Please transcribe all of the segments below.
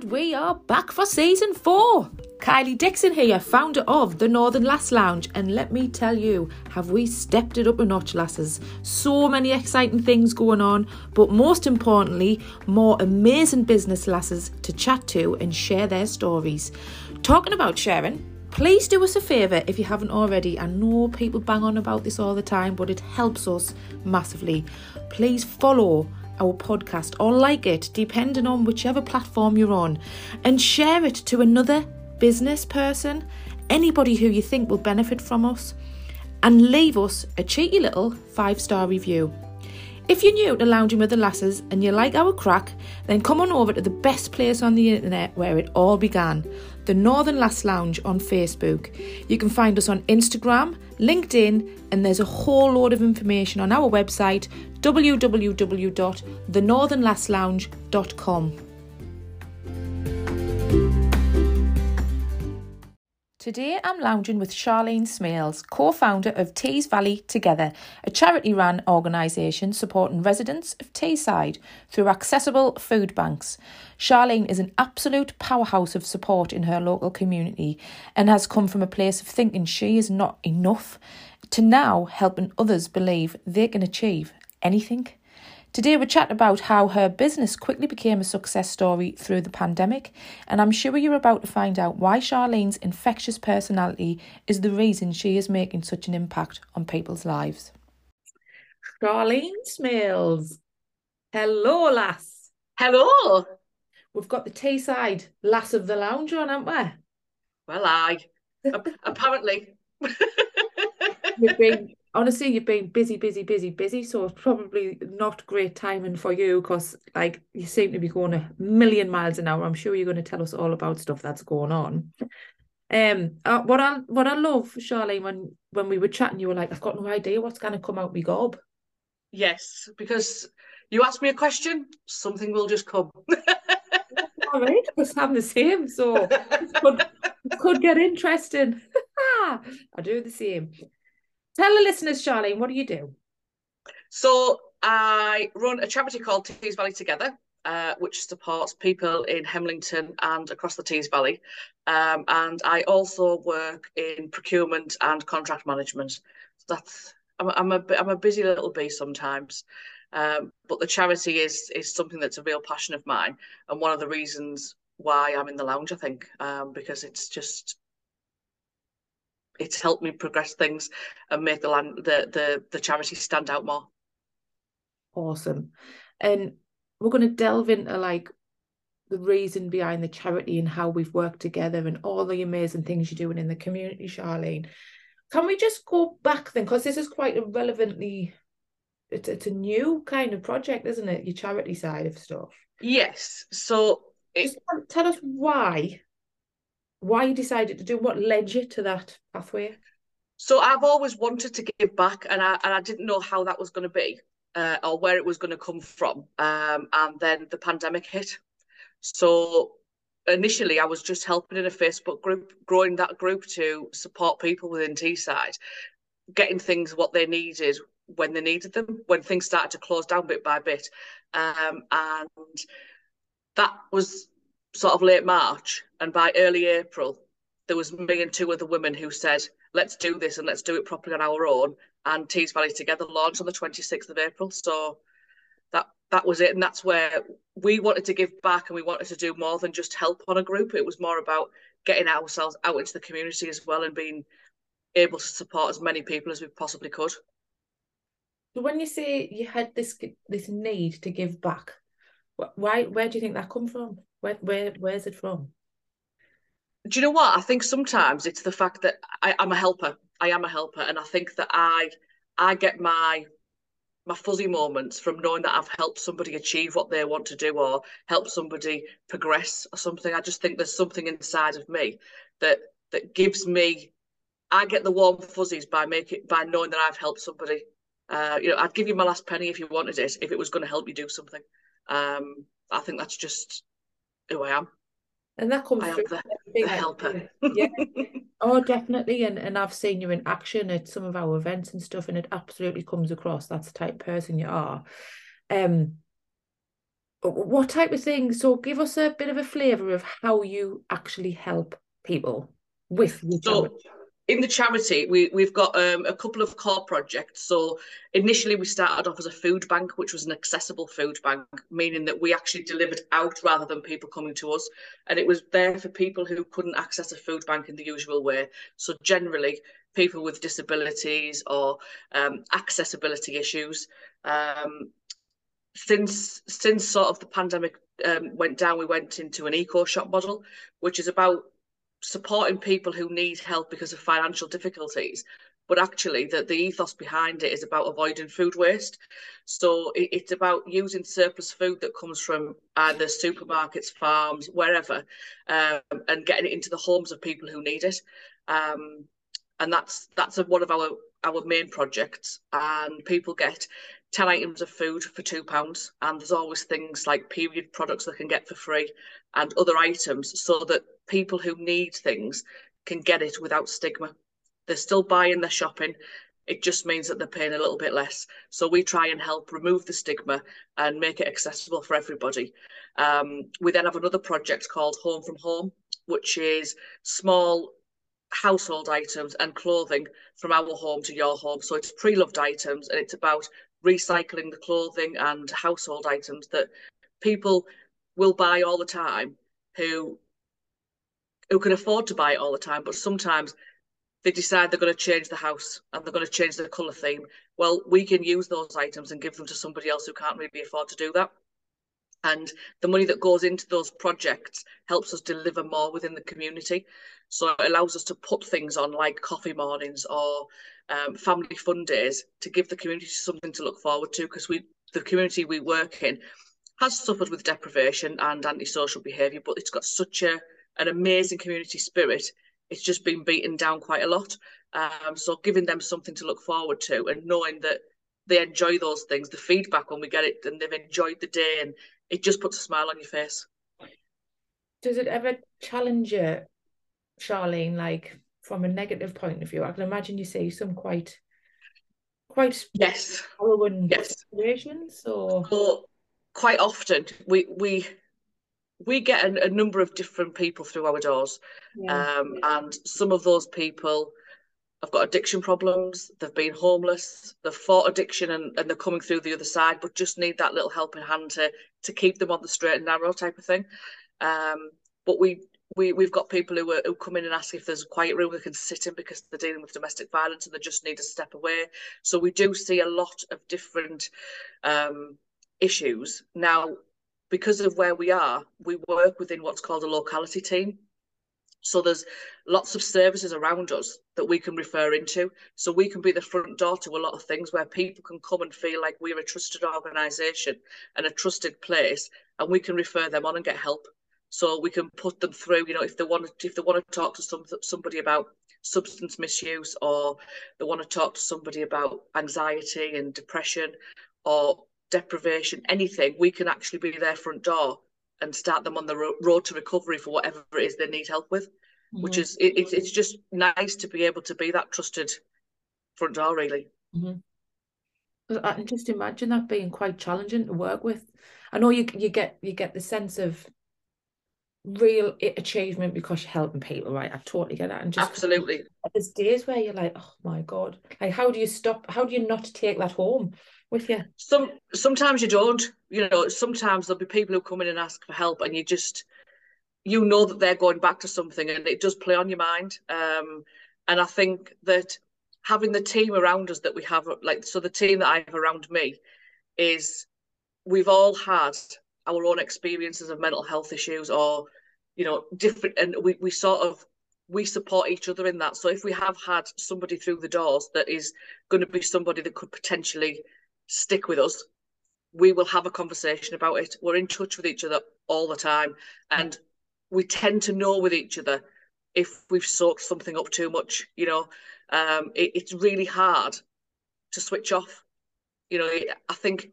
And we are back for season four. Kylie Dixon here, founder of the Northern Lass Lounge. And let me tell you, have we stepped it up a notch, lasses? So many exciting things going on, but most importantly, more amazing business lasses to chat to and share their stories. Talking about sharing, please do us a favour if you haven't already. I know people bang on about this all the time, but it helps us massively. Please follow our podcast or like it, depending on whichever platform you're on, and share it to another business person, anybody who you think will benefit from us, and leave us a cheeky little five star review. If you're new to Lounging with the Lasses and you like our crack, then come on over to the best place on the internet where it all began the Northern Lass Lounge on Facebook. You can find us on Instagram, LinkedIn, and there's a whole load of information on our website www.thenorthernlasslounge.com. Today I'm lounging with Sharlein Smales, co founder of Tees Valley Together, a charity run organisation supporting residents of Teesside through accessible food banks. Sharlein is an absolute powerhouse of support in her local community and has come from a place of thinking she is not enough to now helping others believe they can achieve anything. Today, we chat about how her business quickly became a success story through the pandemic, and I'm sure you're about to find out why Sharlein's infectious personality is the reason she is making such an impact on people's lives. Sharlein Smales. Hello, lass. Hello. We've got the Teesside lass of the lounge on, haven't we? Well, I apparently. You've been honestly, you've been busy, busy, busy, busy. So it's probably not great timing for you because, like, you seem to be going a million miles an hour. I'm sure you're going to tell us all about stuff that's going on. Um, uh, what I what I love, Sharlein, when when we were chatting, you were like, "I've got no idea what's going to come out me gob." Yes, because you ask me a question, something will just come. all right, because I'm the same, so could, could get interesting. I do the same. Tell the listeners, Sharlein, what do you do? So I run a charity called Tees Valley Together, uh, which supports people in Hemlington and across the Tees Valley. Um, and I also work in procurement and contract management. So that's I'm, I'm a I'm a busy little bee sometimes. Um, but the charity is is something that's a real passion of mine, and one of the reasons why I'm in the lounge, I think, um, because it's just it's helped me progress things and make the land the the the charity stand out more. Awesome, and we're going to delve into like the reason behind the charity and how we've worked together and all the amazing things you're doing in the community, Sharlein. Can we just go back then? Because this is quite a relevantly, it's, it's a new kind of project, isn't it? Your charity side of stuff. Yes. So it... just tell us why why you decided to do what led you to that pathway? So i've always wanted to give back and i, and I didn't know how that was going to be uh, or where it was going to come from um, and then the pandemic hit. So initially i was just helping in a facebook group growing that group to support people within teesside getting things what they needed when they needed them when things started to close down bit by bit. Um, and that was sort of late March, and by early April, there was me and two other women who said, "Let's do this and let's do it properly on our own." And Tees Valley Together launched on the 26th of April. So that that was it, and that's where we wanted to give back, and we wanted to do more than just help on a group. It was more about getting ourselves out into the community as well and being able to support as many people as we possibly could. So when you say you had this this need to give back, why where do you think that come from? Where where where's it from? Do you know what? I think sometimes it's the fact that I, I'm a helper. I am a helper, and I think that I I get my my fuzzy moments from knowing that I've helped somebody achieve what they want to do or help somebody progress or something. I just think there's something inside of me that that gives me I get the warm fuzzies by making by knowing that I've helped somebody. Uh, you know, I'd give you my last penny if you wanted it, if it was going to help you do something. Um, I think that's just who I am. And that comes I through the, the helper. yeah. oh, definitely. And and I've seen you in action at some of our events and stuff, and it absolutely comes across. That's the type person you are. Um, what type of thing? So give us a bit of a flavour of how you actually help people with your so, in the charity, we, we've got um, a couple of core projects. So initially we started off as a food bank, which was an accessible food bank, meaning that we actually delivered out rather than people coming to us. And it was there for people who couldn't access a food bank in the usual way. So generally, people with disabilities or um, accessibility issues. Um, since since sort of the pandemic um, went down, we went into an eco shop model, which is about supporting people who need help because of financial difficulties but actually the, the ethos behind it is about avoiding food waste. So it, it's about using surplus food that comes from either supermarkets farms wherever um, and getting it into the homes of people who need it. Um, and that's that's a, one of our our main projects. And people get 10 items of food for two pounds. And there's always things like period products they can get for free and other items so that people who need things can get it without stigma. They're still buying their shopping. It just means that they're paying a little bit less. So we try and help remove the stigma and make it accessible for everybody. Um, we then have another project called home from home which is small household items and clothing from our home to your home. So it's pre-loved items and it's about recycling the clothing and household items that people will buy all the time who who can afford to buy it all the time, but sometimes they decide they're going to change the house and they're going to change the colour theme. Well, we can use those items and give them to somebody else who can't really afford to do that. And the money that goes into those projects helps us deliver more within the community. So it allows us to put things on like coffee mornings or um, family fun days to give the community something to look forward to because we the community we work in has suffered with deprivation and antisocial behaviour, but it's got such a an amazing community spirit. It's just been beaten down quite a lot. Um, so giving them something to look forward to and knowing that they enjoy those things, the feedback when we get it and they've enjoyed the day and it just puts a smile on your face. Does it ever challenge you, Sharlein, like from a negative point of view? I can imagine you see some quite quite yes yes situations or so quite often we we we get a, a, number of different people through our doors yeah. um, and some of those people have got addiction problems, they've been homeless, they've fought addiction and, and they're coming through the other side, but just need that little helping hand to to keep them on the straight and narrow type of thing. Um, but we we we've got people who are, who come in and ask if there's a quiet room they can sit in because they're dealing with domestic violence and they just need to step away. So we do see a lot of different um, issues now. Because of where we are, we work within what's called a locality team. So there's lots of services around us that we can refer into. So we can be the front door to a lot of things where people can come and feel like we're a trusted organisation and a trusted place, and we can refer them on and get help. So we can put them through. You know, if they want to, if they want to talk to some somebody about substance misuse, or they want to talk to somebody about anxiety and depression, or deprivation, anything, we can actually be their front door and start them on the ro- road to recovery for whatever it is they need help with. Mm-hmm. Which is it, it's it's just nice to be able to be that trusted front door, really. Mm-hmm. I can just imagine that being quite challenging to work with. I know you you get you get the sense of real achievement because you're helping people, right? I totally get that. And just absolutely, there's days where you're like, oh my god, like how do you stop? How do you not take that home? With you? Some sometimes you don't. You know, sometimes there'll be people who come in and ask for help, and you just you know that they're going back to something, and it does play on your mind. Um, and I think that having the team around us that we have, like so, the team that I have around me is we've all had our own experiences of mental health issues or you know different and we, we sort of we support each other in that so if we have had somebody through the doors that is going to be somebody that could potentially stick with us. We will have a conversation about it. We're in touch with each other all the time. And we tend to know with each other if we've soaked something up too much. You know, um, it, it's really hard to switch off. You know, I think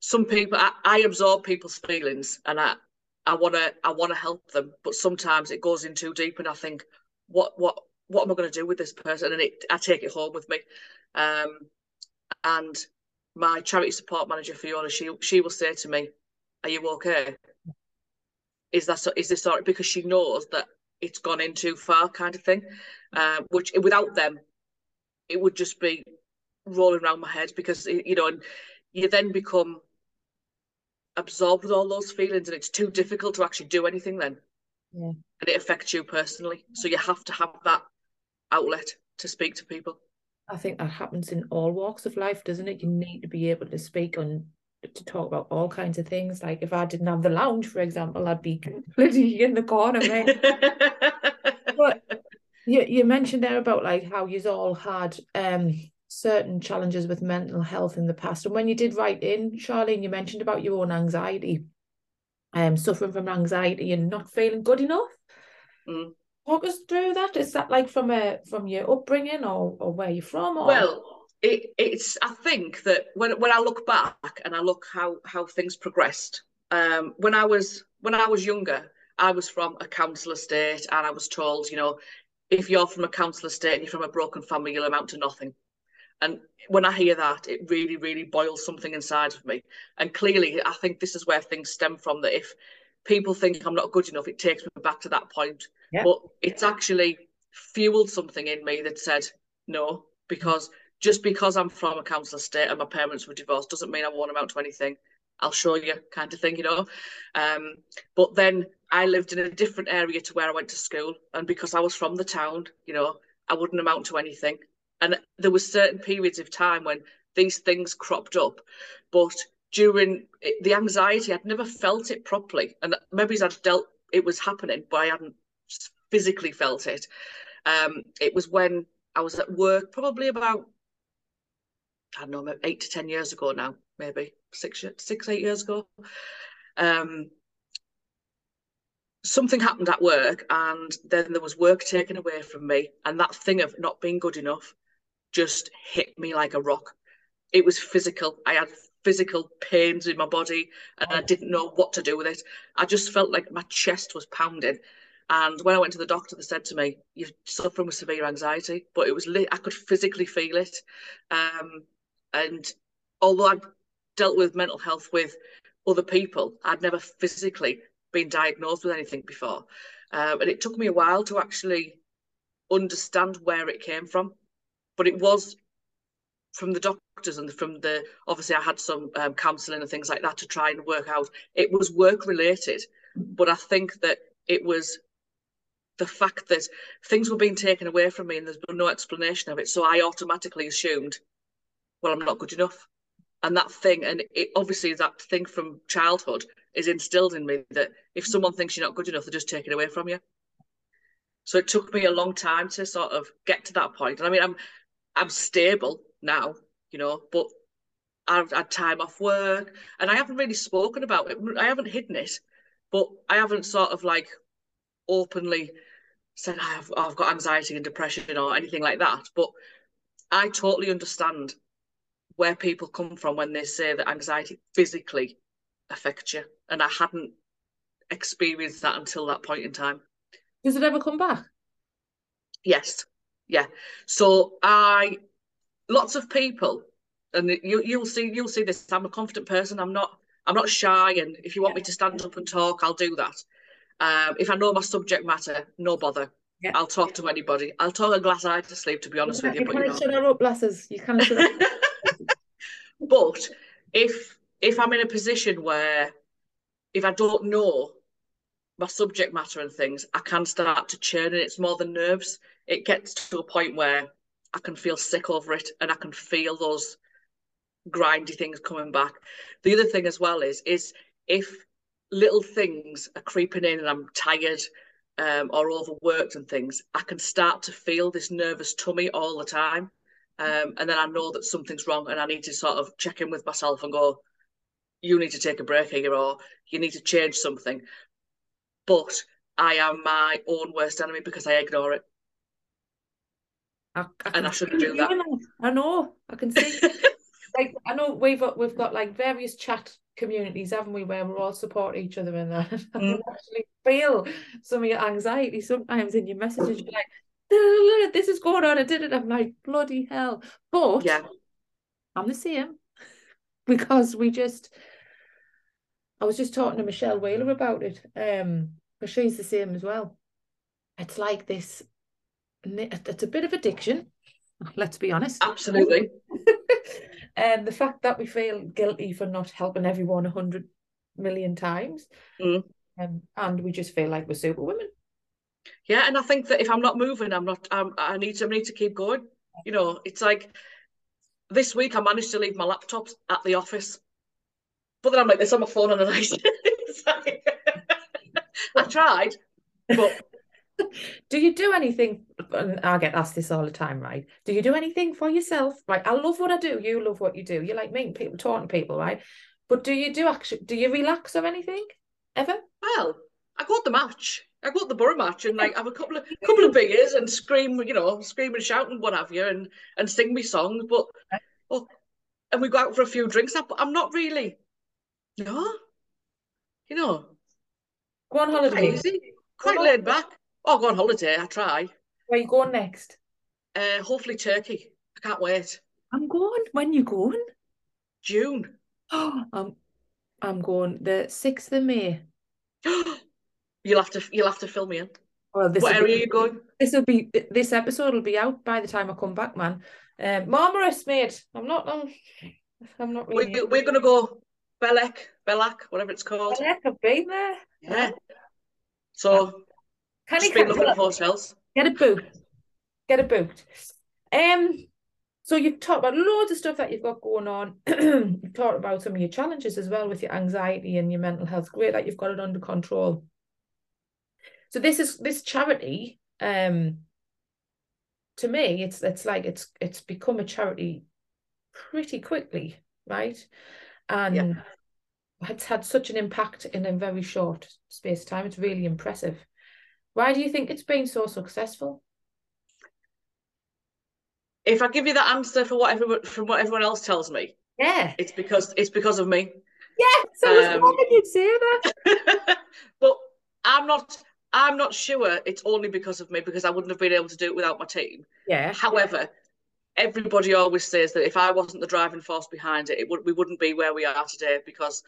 some people, I, I absorb people's feelings and I, I want to, I want to help them, but sometimes it goes in too deep, and I think, what, what, what am I going to do with this person? And it, I take it home with me. Um, and my charity support manager Fiona, she she will say to me, Are you okay? Is that so, this sort because she knows that it's gone in too far, kind of thing. Uh, which without them, it would just be rolling around my head because you know, and you then become absorbed with all those feelings, and it's too difficult to actually do anything then. Yeah. And it affects you personally, so you have to have that outlet to speak to people. I think that happens in all walks of life, doesn't it? You need to be able to speak on to talk about all kinds of things. Like if I didn't have the lounge, for example, I'd be completely in the corner, mate. but you you mentioned there about like how you all had um certain challenges with mental health in the past. And when you did write in, Sharlein, you mentioned about your own anxiety, um, suffering from anxiety and not feeling good enough. Mm talk us through that? Is that like from a from your upbringing or or where you're from? Or? Well, it, it's I think that when when I look back and I look how how things progressed. Um, when I was when I was younger, I was from a council estate, and I was told, you know, if you're from a council estate and you're from a broken family, you'll amount to nothing. And when I hear that, it really, really boils something inside of me. And clearly, I think this is where things stem from. That if people think I'm not good enough, it takes me back to that point. Yeah. But it's actually fueled something in me that said no, because just because I'm from a council estate and my parents were divorced doesn't mean I won't amount to anything. I'll show you, kind of thing, you know. Um, but then I lived in a different area to where I went to school, and because I was from the town, you know, I wouldn't amount to anything. And there were certain periods of time when these things cropped up, but during the anxiety, I'd never felt it properly, and maybe I'd dealt it was happening, but I hadn't physically felt it. Um, it was when I was at work, probably about I don't know, eight to ten years ago now, maybe six, six, eight years ago. Um, something happened at work, and then there was work taken away from me, and that thing of not being good enough just hit me like a rock. It was physical. I had physical pains in my body and I didn't know what to do with it. I just felt like my chest was pounding. And when I went to the doctor, they said to me, "You're suffering with severe anxiety," but it was li- I could physically feel it. Um, and although I'd dealt with mental health with other people, I'd never physically been diagnosed with anything before, um, and it took me a while to actually understand where it came from. But it was from the doctors and from the obviously I had some um, counselling and things like that to try and work out. It was work related, but I think that it was the fact that things were being taken away from me and there's been no explanation of it. So I automatically assumed, well, I'm not good enough. And that thing, and it obviously that thing from childhood is instilled in me that if someone thinks you're not good enough, they just take it away from you. So it took me a long time to sort of get to that point. And I mean, I'm I'm stable now, you know, but I've had time off work and I haven't really spoken about it. I haven't hidden it, but I haven't sort of like openly said I've, I've got anxiety and depression or anything like that. But I totally understand where people come from when they say that anxiety physically affects you. And I hadn't experienced that until that point in time. Does it ever come back? Yes. Yeah. So I lots of people and you you'll see you'll see this. I'm a confident person. I'm not I'm not shy and if you want yeah. me to stand up and talk, I'll do that. Um, if I know my subject matter, no bother. Yeah. I'll talk to anybody. I'll talk a glass eye to sleep, to be honest you with you. You can't shut her up, lasses. You can't shut up. but if if I'm in a position where if I don't know my subject matter and things, I can start to churn and it's more than nerves. It gets to a point where I can feel sick over it and I can feel those grindy things coming back. The other thing as well is is if little things are creeping in and I'm tired um, or overworked and things, I can start to feel this nervous tummy all the time. Um, and then I know that something's wrong and I need to sort of check in with myself and go, you need to take a break here or you need to change something. But I am my own worst enemy because I ignore it. I, I and I shouldn't do that. I know. I can see. like I know we've got, we've got like various chat communities, haven't we, where we're all support each other in that. I can actually feel some of your anxiety sometimes in your messages. You're like, this is going on. I did it. I'm like, bloody hell. But yeah. I'm the same because we just I was just talking to Michelle Wheeler about it, um, because she's the same as well. It's like this, it's a bit of addiction, let's be honest. Absolutely. and the fact that we feel guilty for not helping everyone a hundred million times, Mm. um, and we just feel like we're superwomen. Yeah, and I think that if I'm not moving, I'm not. I'm, I need to. I need to keep going. You know, it's like this week I managed to leave my laptop at the office, but then I'm like this on my phone on the night. I tried, but Do you do anything? And I get asked this all the time, right? Do you do anything for yourself? Right. I love what I do. You love what you do. You like meeting people, talking to people, right? But do you do actually? Do you relax or anything ever? well, I go to the match. I go to the borough match and like have a couple of couple of beers and scream, you know, scream and shout and what have you, and and sing me songs. But well, and we go out for a few drinks. I- But I'm not really, no, you know, Go on holiday. easy, quite laid back. Oh, go on holiday. I try. Where you going next? Uh, hopefully Turkey. I can't wait. I'm going. When you going? June. Oh, I'm I'm going the sixth of May. You'll have to you'll have to fill me in. Well, this What will area are you going? this will be this episode will be out by the time I come back, man. Um, Marmaris, mate. I'm not. I'm, I'm not really. we're gonna go Belek, Belak, whatever it's called. I've been there. Yeah. So Can just you been looking at hotels. get it booked? Get it booked. Um. So you've talked about loads of stuff that you've got going on. you've talked about some of your challenges as well with your anxiety and your mental health. Great that you've got it under control. So this is this charity. Um. To me, it's it's like it's it's become a charity pretty quickly, right? And it's had such an impact in a very short space of time. It's really impressive. Why do you think it's been so successful? If I give you that answer for what everyone from what everyone else tells me, Yeah. it's because it's because of me. Yeah. So I was Um, hoping you'd say that. but I'm not I'm not sure it's only because of me because I wouldn't have been able to do it without my team. Yeah. However, everybody always says that if I wasn't the driving force behind it, it would we wouldn't be where we are today because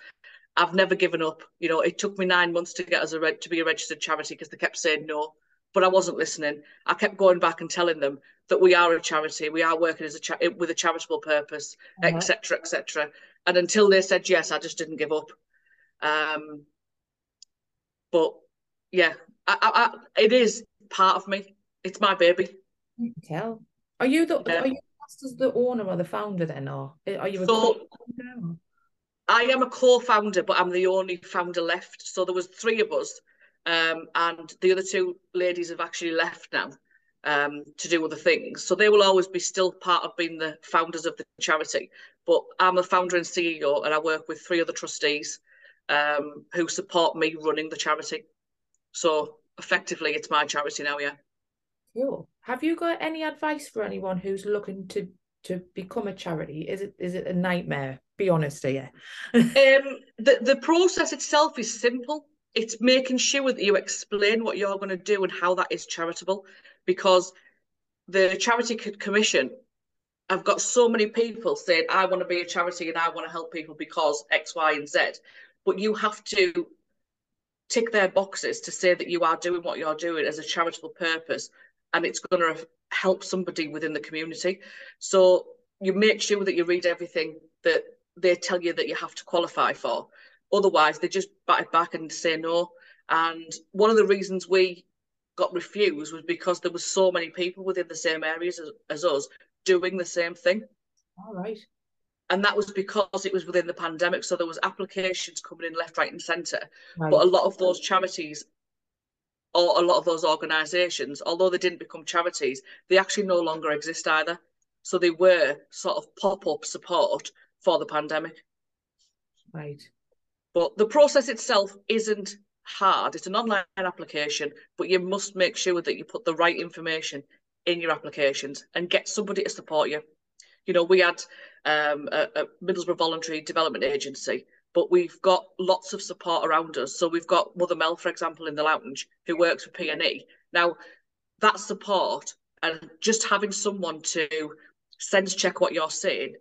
I've never given up. You know, it took me nine months to get as a to be a registered charity because they kept saying no, but I wasn't listening. I kept going back and telling them that we are a charity, we are working as a cha- with a charitable purpose, etc., etc. And until they said yes, I just didn't give up. Um, but yeah, I, I, I, it is part of me. It's my baby. You can tell. Are you the Yeah. are you as the owner or the founder then, or are you a So- I am a co-founder, but I'm the only founder left. So there was three of us, um, and the other two ladies have actually left now um, to do other things. So they will always be still part of being the founders of the charity. But I'm the founder and CEO, and I work with three other trustees um, who support me running the charity. So effectively, it's my charity now. Yeah. Cool. Have you got any advice for anyone who's looking to to become a charity? Is it is it a nightmare? Be honest here. Um, the the process itself is simple. It's making sure that you explain what you're going to do and how that is charitable, because the charity commission, I've got so many people saying I want to be a charity and I want to help people because X, Y, and Z, but you have to tick their boxes to say that you are doing what you're doing as a charitable purpose and it's going to help somebody within the community. So you make sure that you read everything that they tell you that you have to qualify for. Otherwise, they just bat it back and say no. And one of the reasons we got refused was because there was so many people within the same areas as, as us doing the same thing. All right. And that was because it was within the pandemic. So there was applications coming in left, right, and centre. Right. But a lot of those charities or a lot of those organisations, although they didn't become charities, they actually no longer exist either. So they were sort of pop-up support for the pandemic. Right. But the process itself isn't hard. It's an online application, but you must make sure that you put the right information in your applications and get somebody to support you. You know, we had um, a, a Middlesbrough Voluntary Development Agency, but we've got lots of support around us. So we've got Mother Mel, for example, in the lounge who works for P&E. Now, that support and just having someone to sense check what you're saying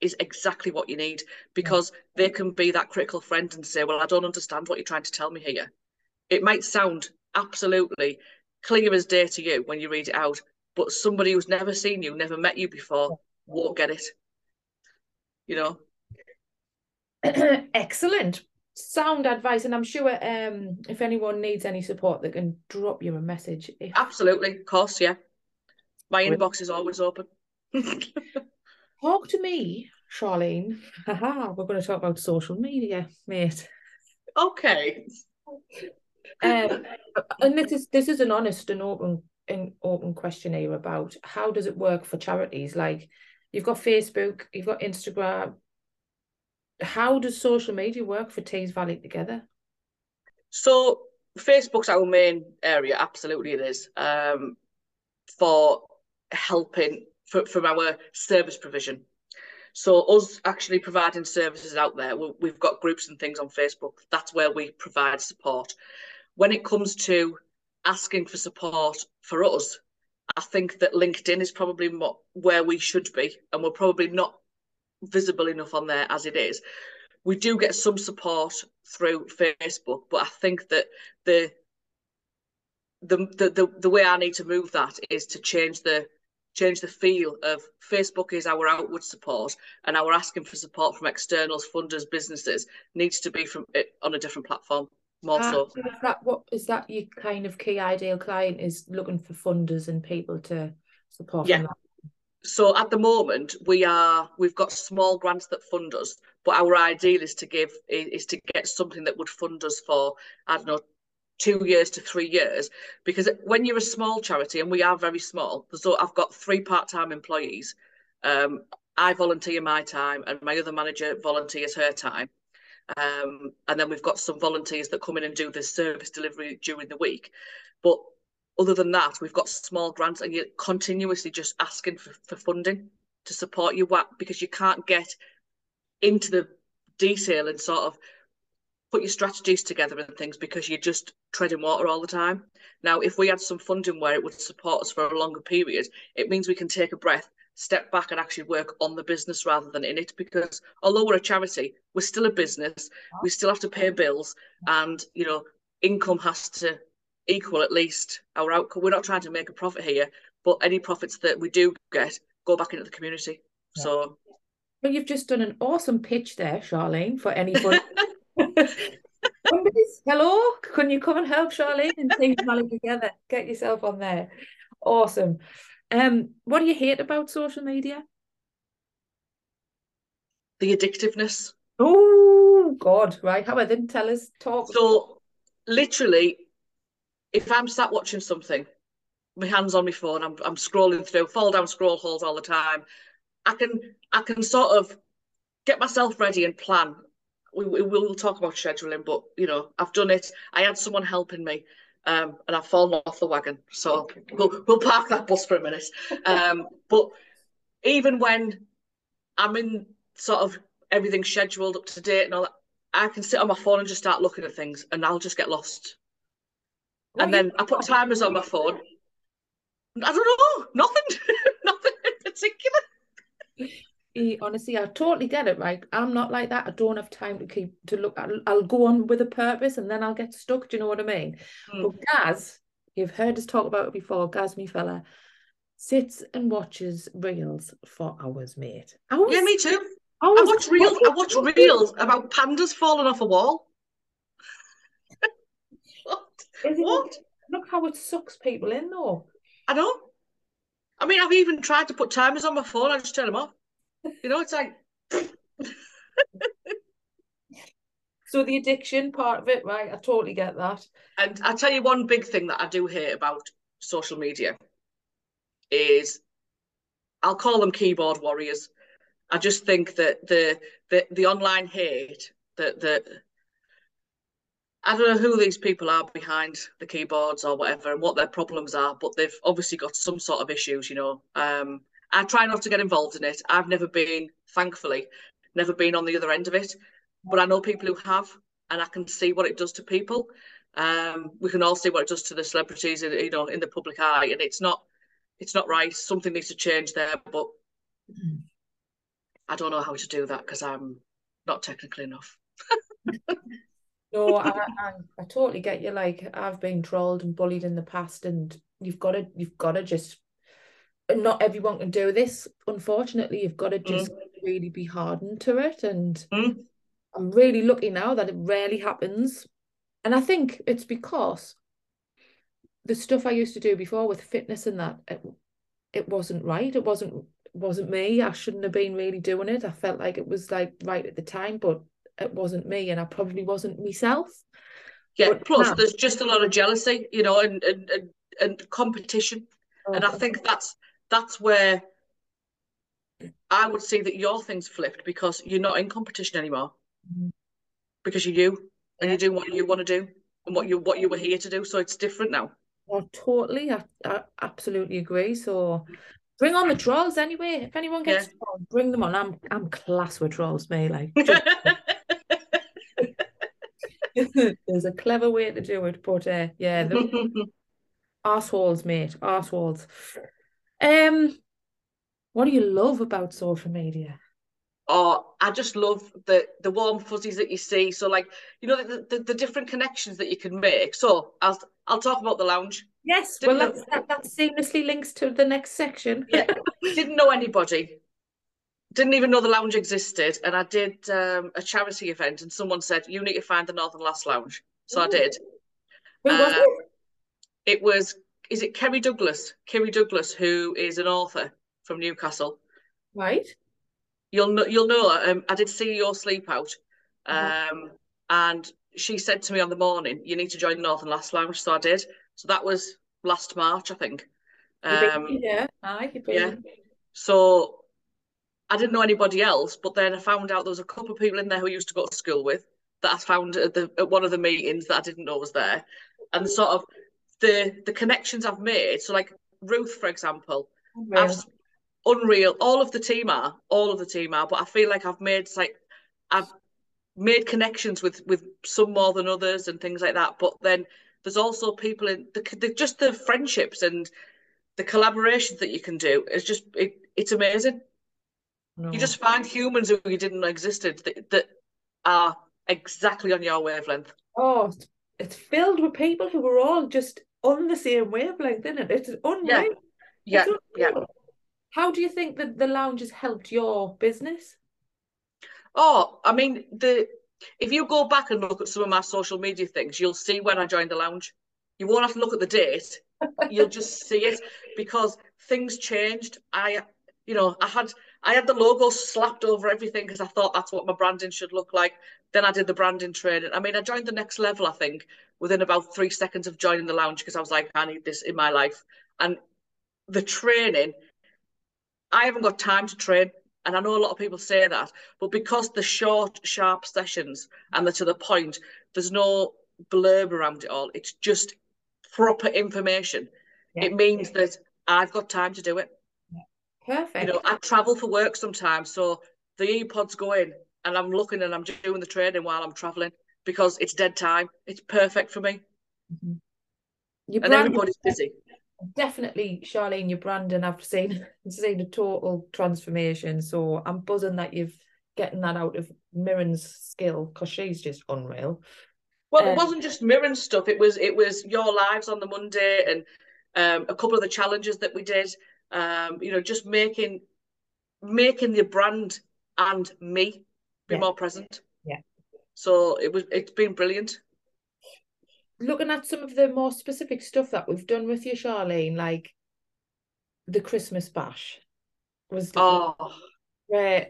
is exactly what you need because they can be that critical friend and say, Well, I don't understand what you're trying to tell me here. It might sound absolutely clear as day to you when you read it out, but somebody who's never seen you, never met you before, won't get it. You know? Excellent. Sound advice, and I'm sure um, if anyone needs any support, they can drop you a message. If... Absolutely, of course, yeah. My inbox is always open. Talk to me, Sharlein. Haha, we're going to talk about social media, mate. Okay. Um, and this is this is an honest and open an open question here about how does it work for charities? Like you've got Facebook, you've got Instagram. How does social media work for Tees Valley together? So Facebook's our main area, absolutely it is. Um, for helping for, from our service provision. So us actually providing services out there, we've got groups and things on Facebook. That's where we provide support. When it comes to asking for support for us, I think that LinkedIn is probably more, where we should be, and we're probably not visible enough on there as it is. We do get some support through Facebook, but I think that the the the the, the way I need to move that is to change the change the feel of Facebook is our outward support and our asking for support from externals, funders, businesses needs to be from it on a different platform. More uh, so. Is that what is that your kind of key ideal client is looking for funders and people to support? Yeah. So at the moment we are we've got small grants that fund us, but our ideal is to give is to get something that would fund us for I don't know two years to three years because when you're a small charity and we are very small so i've got three part-time employees. Um, i volunteer my time and my other manager volunteers her time. Um, and then we've got some volunteers that come in and do the service delivery during the week. But other than that we've got small grants and you're continuously just asking for, for funding to support you because you can't get into the detail and sort of put your strategies together and things because you're just treading water all the time. Now, if we had some funding where it would support us for a longer period, it means we can take a breath, step back, and actually work on the business rather than in it. Because although we're a charity, we're still a business. We still have to pay bills, and you know, income has to equal at least our outcome. We're not trying to make a profit here, but any profits that we do get go back into the community. Yeah. So. Well, you've just done an awesome pitch there, Sharlein, for any fund Hello, can you come and help Sharlein and Tees Valley together? Get yourself on there. Awesome. Um, what do you hate about social media? The addictiveness. Oh God, right. How about then tell us talk. So literally, if I'm sat watching something, my hands on my phone, I'm I'm scrolling through, fall down scroll holes all the time. I can I can sort of get myself ready and plan we, we will talk about scheduling, but you know, I've done it. I had someone helping me, um, and I've fallen off the wagon. So we'll we'll park that bus for a minute. Um, but even when I'm in sort of everything scheduled up to date and all that, I can sit on my phone and just start looking at things, and I'll just get lost. What and then I put timers on my phone. I don't know, nothing, nothing in particular honestly, I totally get it. Right, I'm not like that. I don't have time to keep to look. I'll, I'll go on with a purpose, and then I'll get stuck. Do you know what I mean? Mm. But Gaz, you've heard us talk about it before. Gaz, me fella, sits and watches reels for hours, mate. Hours? Yeah, me too. I watch reels. I watch reels about pandas falling off a wall. what? what? Look how it sucks people in, though. I know. I mean, I've even tried to put timers on my phone. I just turn them off. You know, it's like. so the addiction part of it, right? I totally get that. And I tell you one big thing that I do hate about social media is I'll call them keyboard warriors. I just think that the the the online hate that that I don't know who these people are behind the keyboards or whatever and what their problems are, but they've obviously got some sort of issues, you know. Um, I try not to get involved in it. I've never been, thankfully, never been on the other end of it. But I know people who have, and I can see what it does to people. Um, we can all see what it does to the celebrities, in, you know, in the public eye, and it's not, it's not right. Something needs to change there. But I don't know how to do that because I'm not technically enough. no, I, I, I totally get you. Like I've been trolled and bullied in the past, and you've got to you've got to just. Not everyone can do this. Unfortunately, you've got to just mm. really be hardened to it. And mm. I'm really lucky now that it rarely happens. And I think it's because the stuff I used to do before with fitness and that it, it wasn't right. It wasn't wasn't me. I shouldn't have been really doing it. I felt like it was like right at the time, but it wasn't me, and I probably wasn't myself. Yeah. But plus, now, there's just a lot of jealousy, you know, and and and, and competition, oh, and I think that's that's where I would say that your thing's flipped because you're not in competition anymore, mm-hmm. because you're you and you're doing what you want to do and what you what you were here to do. So it's different now. Oh, totally. I, I absolutely agree. So bring on the trolls anyway. If anyone gets yeah. bring them on. I'm I'm class with trolls, me. Like there's a clever way to do it, but uh, yeah, assholes, mate, assholes. Um, what do you love about social media? Oh, I just love the the warm fuzzies that you see. So, like, you know, the, the, the different connections that you can make. So, I'll I'll talk about the lounge. Yes, didn't well, that, that seamlessly links to the next section. yeah, didn't know anybody. Didn't even know the lounge existed, and I did um, a charity event, and someone said you need to find the Northern Lass Lounge, so Ooh. I did. Who was um, it? It was is it Kerry Douglas? Kerry Douglas, who is an author from Newcastle. Right. You'll know you'll know um, I did see your sleep out. Uh-huh. um, and she said to me on the morning you need to join the Northern Lass Lounge. So I did. So that was last March I think. Um, yeah yeah. So I didn't know anybody else but then I found out there was a couple of people in there who I used to go to school with that I found at, the, at one of the meetings that I didn't know was there. And sort of the the connections I've made so like Ruth for example I've unreal. All of the team are, all of the team are, but I feel like I've made like I've made connections with with some more than others and things like that. But then there's also people in the, the just the friendships and the collaborations that you can do. It's just it, it's amazing. No. You just find humans who you didn't know existed that, that are exactly on your wavelength. Oh, it's filled with people who are all just on the same wavelength, isn't it? It's unreal. Yeah, yeah, yeah. How do you think that the lounge has helped your business? Oh, I mean, the if you go back and look at some of my social media things, you'll see when I joined the lounge. You won't have to look at the date. You'll just see it because things changed. I, you know, I had I had the logo slapped over everything because I thought that's what my branding should look like. Then I did the branding training. I mean, I joined the next level, I think, within about three seconds of joining the lounge because I was like, I need this in my life. And the training I haven't got time to train. And I know a lot of people say that, but because the short, sharp sessions and they're to the point, there's no blurb around it all. It's just proper information. Yeah. It means that I've got time to do it. Perfect. You know, I travel for work sometimes, so the earpods go in and I'm looking and I'm doing the training while I'm traveling because it's dead time. It's perfect for me. Mm-hmm. and everybody's busy definitely Sharlein, your branding. I've seen seen a total transformation. So I'm buzzing that you've getting that out of Mirren's skill because she's just unreal. Well, um, it wasn't just Mirren stuff. It was it was your lives on the Monday and um, a couple of the challenges that we did. Um, you know, just making making the brand and me be yeah. more present. Yeah. So it was it's been brilliant looking at some of the more specific stuff that we've done with you, Sharlein, like the Christmas bash was oh. where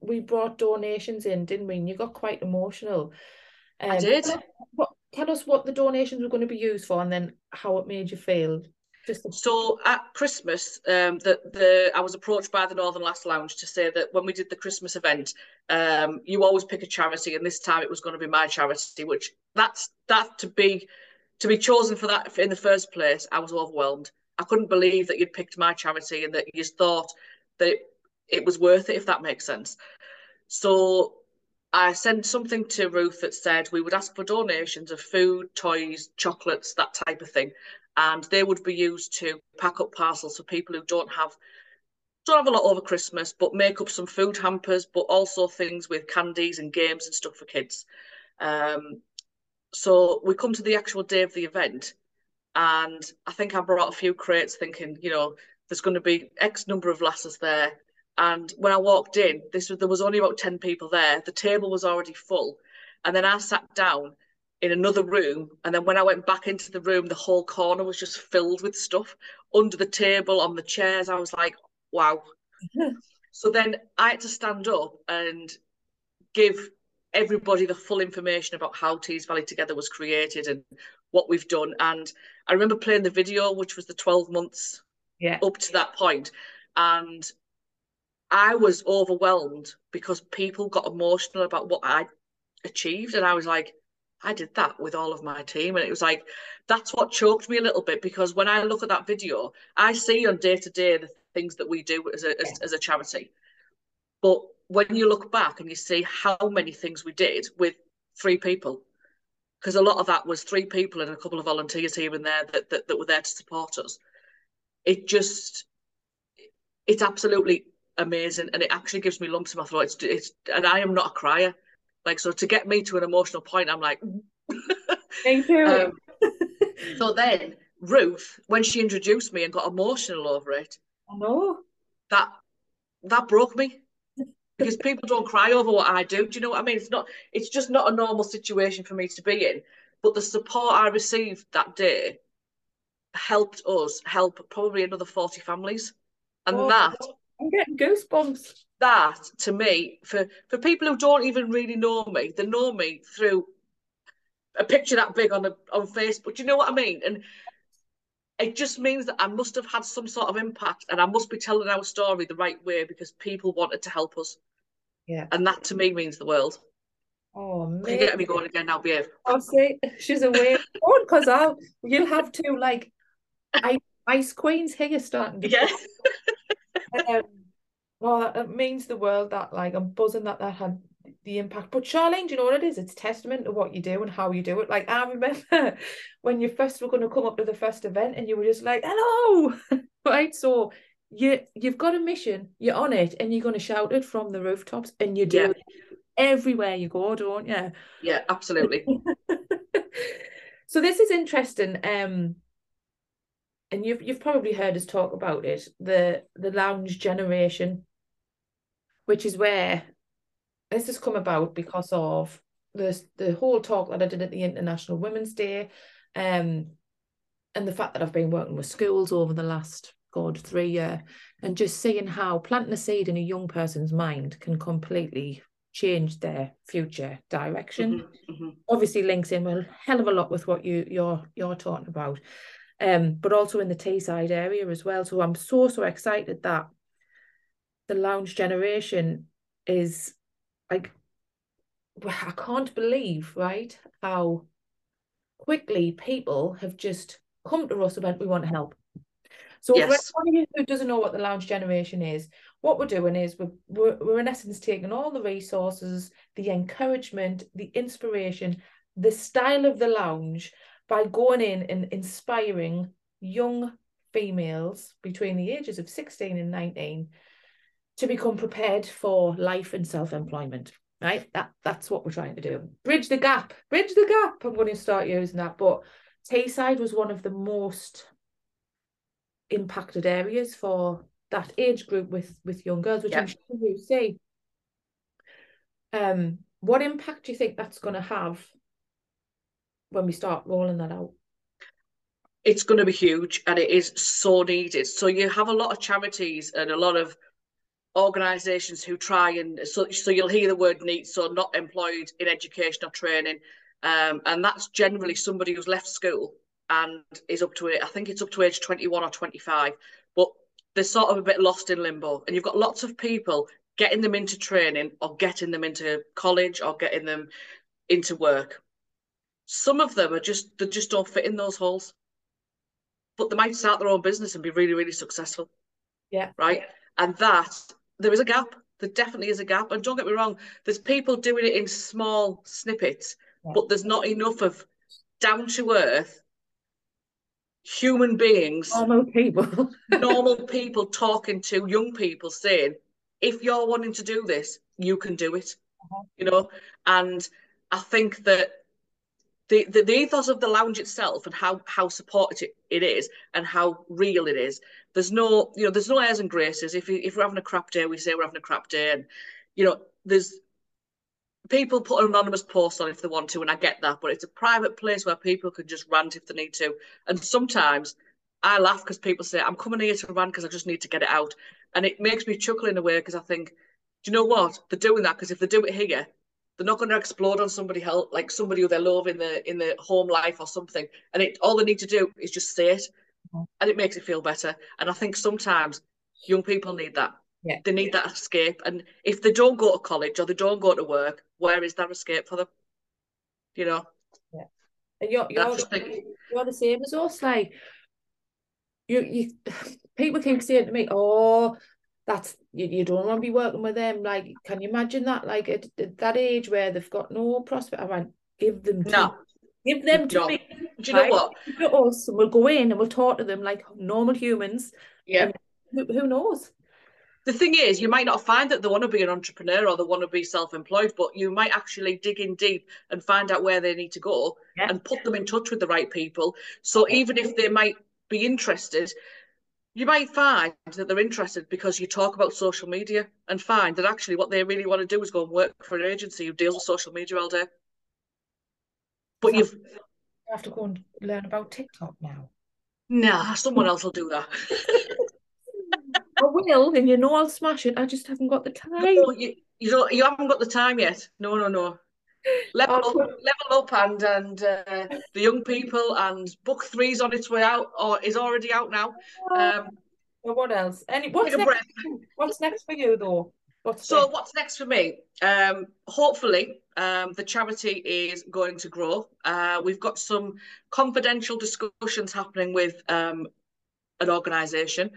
we brought donations in, didn't we? And you got quite emotional. Um, I did. Tell us, what, tell us what the donations were going to be used for, and then how it made you feel. So at Christmas, um, the the I was approached by the Northern Lass Lounge to say that when we did the Christmas event, um, you always pick a charity, and this time it was going to be my charity, which that's that to be to be chosen for that in the first place. I was overwhelmed. I couldn't believe that you'd picked my charity and that you thought that it, it was worth it, if that makes sense. So I sent something to Ruth that said we would ask for donations of food, toys, chocolates, that type of thing and they would be used to pack up parcels for people who don't have don't have a lot over Christmas, but make up some food hampers, but also things with candies and games and stuff for kids. Um, so we come to the actual day of the event, and I think I brought a few crates thinking, you know, there's going to be X number of lasses there. And when I walked in, this was, there was only about 10 people there. The table was already full. And then I sat down in another room. And then when I went back into the room, the whole corner was just filled with stuff under the table, on the chairs. I was like, wow. Mm-hmm. so then I had to stand up and give everybody the full information about how Tees Valley Together was created and what we've done. And I remember playing the video, which was the 12 months yeah. up to that point, and I was overwhelmed because people got emotional about what I achieved, and I was like, I did that with all of my team, and it was like that's what choked me a little bit because when I look at that video, I see on day to day the things that we do as a as, as a charity, but when you look back and you see how many things we did with three people because a lot of that was three people and a couple of volunteers here and there that, that, that were there to support us. It just, it's absolutely amazing, and it actually gives me lumps in my throat. It's, it's and I am not a crier, like so to get me to an emotional point, I'm like, thank you. Um, so then Ruth, when she introduced me and got emotional over it, I know that that broke me because people don't cry over what I do. Do you know what I mean? It's not. It's just not a normal situation for me to be in. But the support I received that day helped us help probably another forty families, and oh, that I'm getting goosebumps. That to me, for for people who don't even really know me, they know me through a picture that big on a, on Facebook. Do you know what I mean? And it just means that I must have had some sort of impact and I must be telling our story the right way because people wanted to help us. Yeah. And that to me means the world. Oh man. You get me going again now, behave. I'll say she's away. because I'll you'll have to like I ice queens here starting to Yeah. um, well it means the world that like I'm buzzing that that had the impact. But Sharlein, do you know what it is? It's testament to what you do and how you do it. Like I remember when you first were going to come up to the first event and you were just like, hello. right. So you you've got a mission, you're on it, and you're gonna shout it from the rooftops and you do yeah. it everywhere you go, don't you? Yeah, absolutely. so this is interesting. Um and you've you've probably heard us talk about it, the the lounge generation, which is where this has come about because of the the whole talk that I did at the International Women's Day, um, and the fact that I've been working with schools over the last God three year, and just seeing how planting a seed in a young person's mind can completely change their future direction. Mm-hmm, mm-hmm. Obviously, links in a hell of a lot with what you you're you're talking about, um, but also in the Teesside area as well. So I'm so so excited that the lounge generation is like I can't believe, right, how quickly people have just come to us about we want to help. So yes. for anyone who doesn't know what the lounge generation is, what we're doing is we're, we're, we're in essence taking all the resources, the encouragement, the inspiration, the style of the lounge by going in and inspiring young females between the ages of 16 and 19 to become prepared for life and self-employment right? That that's what we're trying to do. Bridge the gap bridge the gap. I'm going to start using that but Teesside was one of the most impacted areas for that age group with with young girls which i'm sure you see. Um what impact do you think that's going to have when we start rolling that out? It's going to be huge and it is so needed. So you have a lot of charities and a lot of organisations who try and so so you'll hear the word NEET, so not employed in education or training, um, and that's generally somebody who's left school and is up to it. I think it's up to age twenty one or twenty five, but they're sort of a bit lost in limbo, and you've got lots of people getting them into training or getting them into college or getting them into work. Some of them are just they just don't fit in those holes, but they might start their own business and be really really successful. Yeah. Right. And that there is a gap. There definitely is a gap. And don't get me wrong, there's people doing it in small snippets, yeah. but there's not enough of down to earth, human beings, normal people, normal people talking to young people saying, if you're wanting to do this, you can do it. Uh-huh. You know, and I think that the, the, ethos of the lounge itself and how how supported it is and how real it is. There's no you know there's no airs and graces. If if we're having a crap day, we say we're having a crap day, and you know there's people put anonymous posts on if they want to, and I get that, but it's a private place where people can just rant if they need to. And sometimes I laugh because people say, I'm coming here to rant because I just need to get it out. And it makes me chuckle in a way because I think, do you know what? They're doing that because if they do it here, they're not going to explode on somebody else, like somebody who they love in the in the home life or something. And it all they need to do is just say it, mm-hmm. and it makes it feel better. And I think sometimes young people need that. Yeah. They need that escape. And if they don't go to college or they don't go to work, where is that escape for them? You know? Yeah. And you're, you're, the, you're the same as us. Like, you, you people keep saying to me, oh, that's you, you don't want to be working with them. Like, can you imagine that? Like at, at that age where they've got no prospect. I went, give them to no. Give them to no. me. Do you know what? To us, we'll go in and we'll talk to them like normal humans. Yeah. Who, who knows? the thing is, you might not find that they want to be an entrepreneur or they want to be self-employed, but you might actually dig in deep and find out where they need to go yeah. and put them in touch with the right people. So even if they might be interested, you might find that they're interested because you talk about social media and find that actually what they really want to do is go and work for an agency who deals with social media all day. But you've you have to go and learn about TikTok now. Nah, someone else will do that. I will, and you know I'll smash it. I just haven't got the time. No, you, you don't. You haven't got the time yet. No, no, no. Level up, level up, and and uh, the young people and book three's on its way out, or is already out now. Um, well, what else? Any what's next? What's next for you though? What's so next? what's next for me? Um, hopefully, um, the charity is going to grow. Uh, we've got some confidential discussions happening with um, an organisation.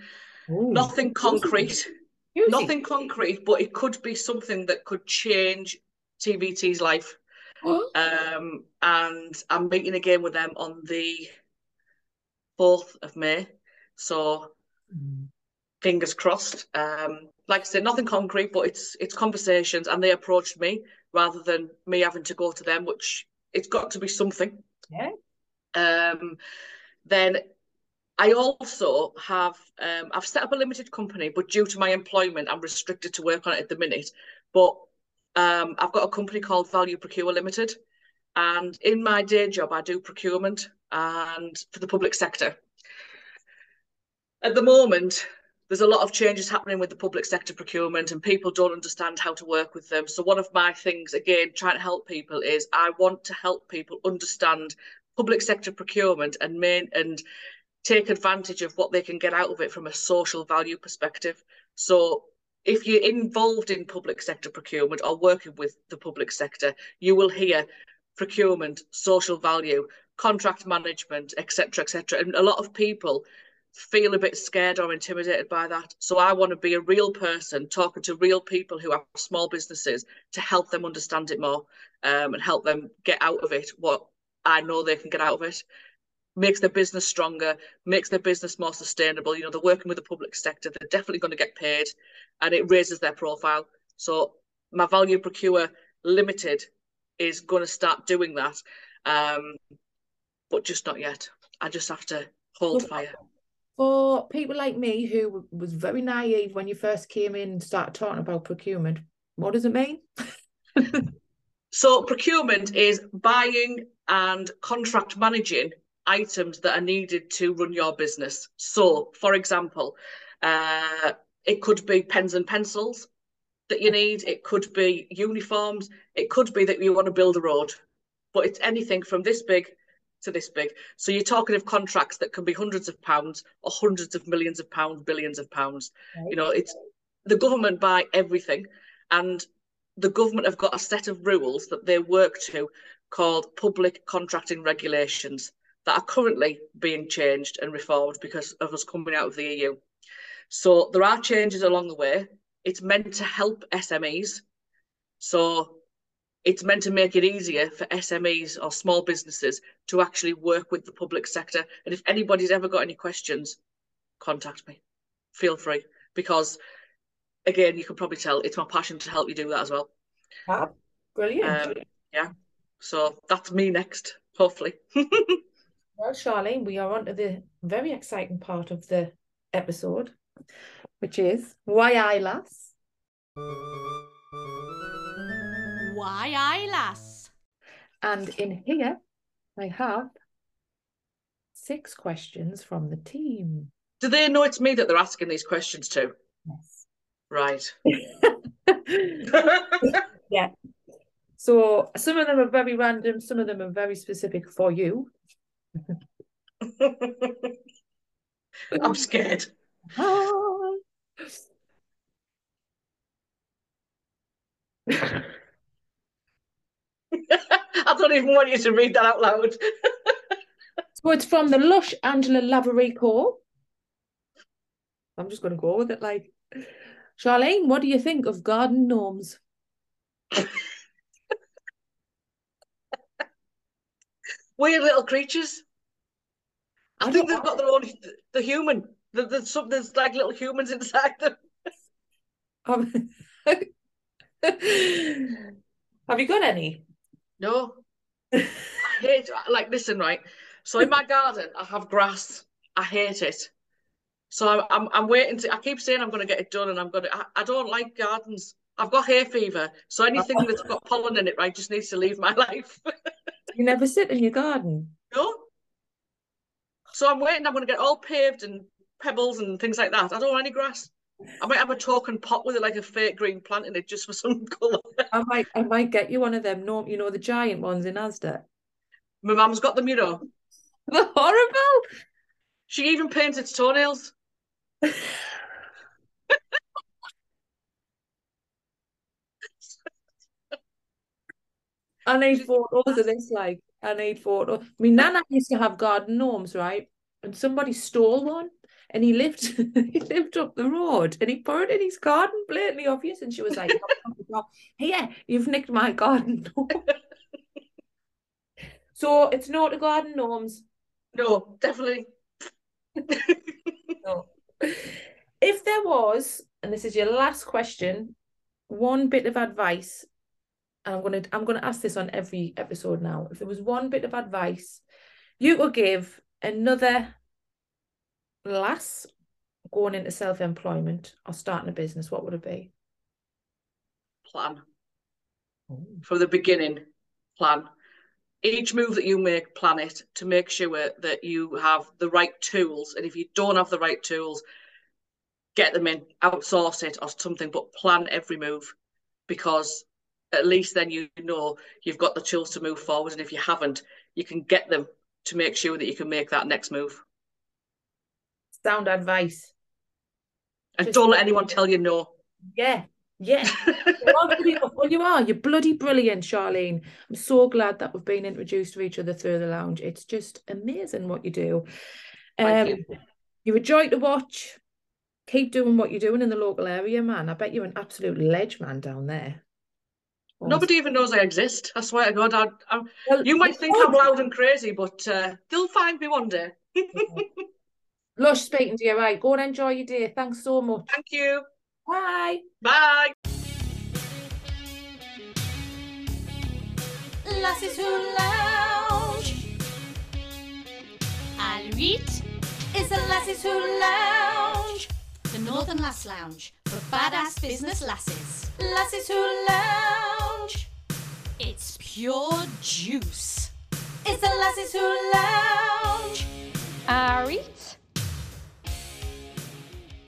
Nothing concrete. Nothing concrete, but it could be something that could change TVT's life. Um, and I'm meeting again with them on the 4th of May. So mm. fingers crossed. Um, like I said, nothing concrete, but it's it's conversations and they approached me rather than me having to go to them, which it's got to be something. Yeah. Um, then I also have um, I've set up a limited company, but due to my employment, I'm restricted to work on it at the minute. But um, I've got a company called Value Procure Limited, and in my day job, I do procurement and for the public sector. At the moment, there's a lot of changes happening with the public sector procurement, and people don't understand how to work with them. So one of my things, again, trying to help people is I want to help people understand public sector procurement and main and take advantage of what they can get out of it from a social value perspective. So if you're involved in public sector procurement or working with the public sector, you will hear procurement, social value, contract management, etc., etc. And a lot of people feel a bit scared or intimidated by that. So I want to be a real person talking to real people who have small businesses to help them understand it more um, and help them get out of it what I know they can get out of it makes their business stronger, makes their business more sustainable. You know, they're working with the public sector, they're definitely going to get paid and it raises their profile. So my value procure limited is going to start doing that. Um, but just not yet. I just have to hold fire. For people like me who was very naive when you first came in and started talking about procurement, what does it mean? so procurement is buying and contract managing items that are needed to run your business. So, for example, uh, it could be pens and pencils that you need, it could be uniforms, it could be that you want to build a road, but it's anything from this big to this big. So you're talking of contracts that can be hundreds of pounds or hundreds of millions of pounds, billions of pounds. Right. You know, it's the government buy everything and the government have got a set of rules that they work to called public contracting regulations that are currently being changed and reformed because of us coming out of the EU. So there are changes along the way. It's meant to help SMEs. So it's meant to make it easier for SMEs or small businesses to actually work with the public sector. And if anybody's ever got any questions, contact me. Feel free because, again, you can probably tell it's my passion to help you do that as well. Ah, brilliant. Um, yeah. So that's me next, hopefully. well, Sharlein, we are on to the very exciting part of the episode, which is why I lass. Why I lass. And in here, I have six questions from the team. Do they know it's me that they're asking these questions to? Yes. Right. yeah. So some of them are very random, some of them are very specific for you. I'm scared. I don't even want you to read that out loud. so it's from the Lush Angela Lavery Laverico. I'm just going to go with it. Like, Sharlein, what do you think of garden gnomes? Weird little creatures. I, I think they've got their own. The human. There's some. There's like little humans inside them. Um, have you got any? No. I hate like listen right. So in my garden I have grass. I hate it. So I'm I'm, I'm waiting to. I keep saying I'm going to get it done, and I'm going to. I, I don't like gardens. I've got hay fever, so anything that's got pollen in it, right, just needs to leave my life. You never sit in your garden. No. So I'm waiting. I'm going to get all paved and pebbles and things like that. I don't want any grass. I might have a token pot with it, like a fake green plant in it, just for some colour. I might, I might get you one of them. No, you know the giant ones in Asda. My mum's got them, you know. They're horrible. She even painted toenails. I need photos of this. Like, I need photos. Oh, I mean, Nana used to have garden gnomes, right? And somebody stole one and he lived he lived up the road and he put it in his garden blatantly obvious and she was like oh, "Yeah, you've nicked my garden so it's not a garden gnomes no definitely no if there was and this is your last question one bit of advice and i'm to i'm to ask this on every episode now if there was one bit of advice you could give another lass going into self employment or starting a business, what would it be? Plan. Oh. From the beginning, plan. Each move that you make, plan it to make sure that you have the right tools. And if you don't have the right tools, get them in, outsource it or something, but plan every move because at least then you know you've got the tools to move forward. And if you haven't, you can get them to make sure that you can make that next move sound advice. And Just don't let anyone tell you no. Yeah, yeah. well, you are. You're bloody brilliant, Sharlein. I'm so glad that we've been introduced to each other through the lounge. It's just amazing what you do. Um, you. You're a joy to watch. Keep doing what you're doing in the local area, man. I bet you're an absolute ledge man down there. Nobody even knows I exist. I swear to God, I, I, well, you might think I'm loud and crazy, but uh, they'll find me one day. Lush speaking to you. Right, go and enjoy your day. Thanks so much. Thank you. Bye. Bye. Lassies Who Lounge. And Reet is the Lassies Who Lounge. The Northern Lass Lounge for badass business lasses. Lassies Lounge. It's pure juice. It's the Lassies Who Lounge. Ari.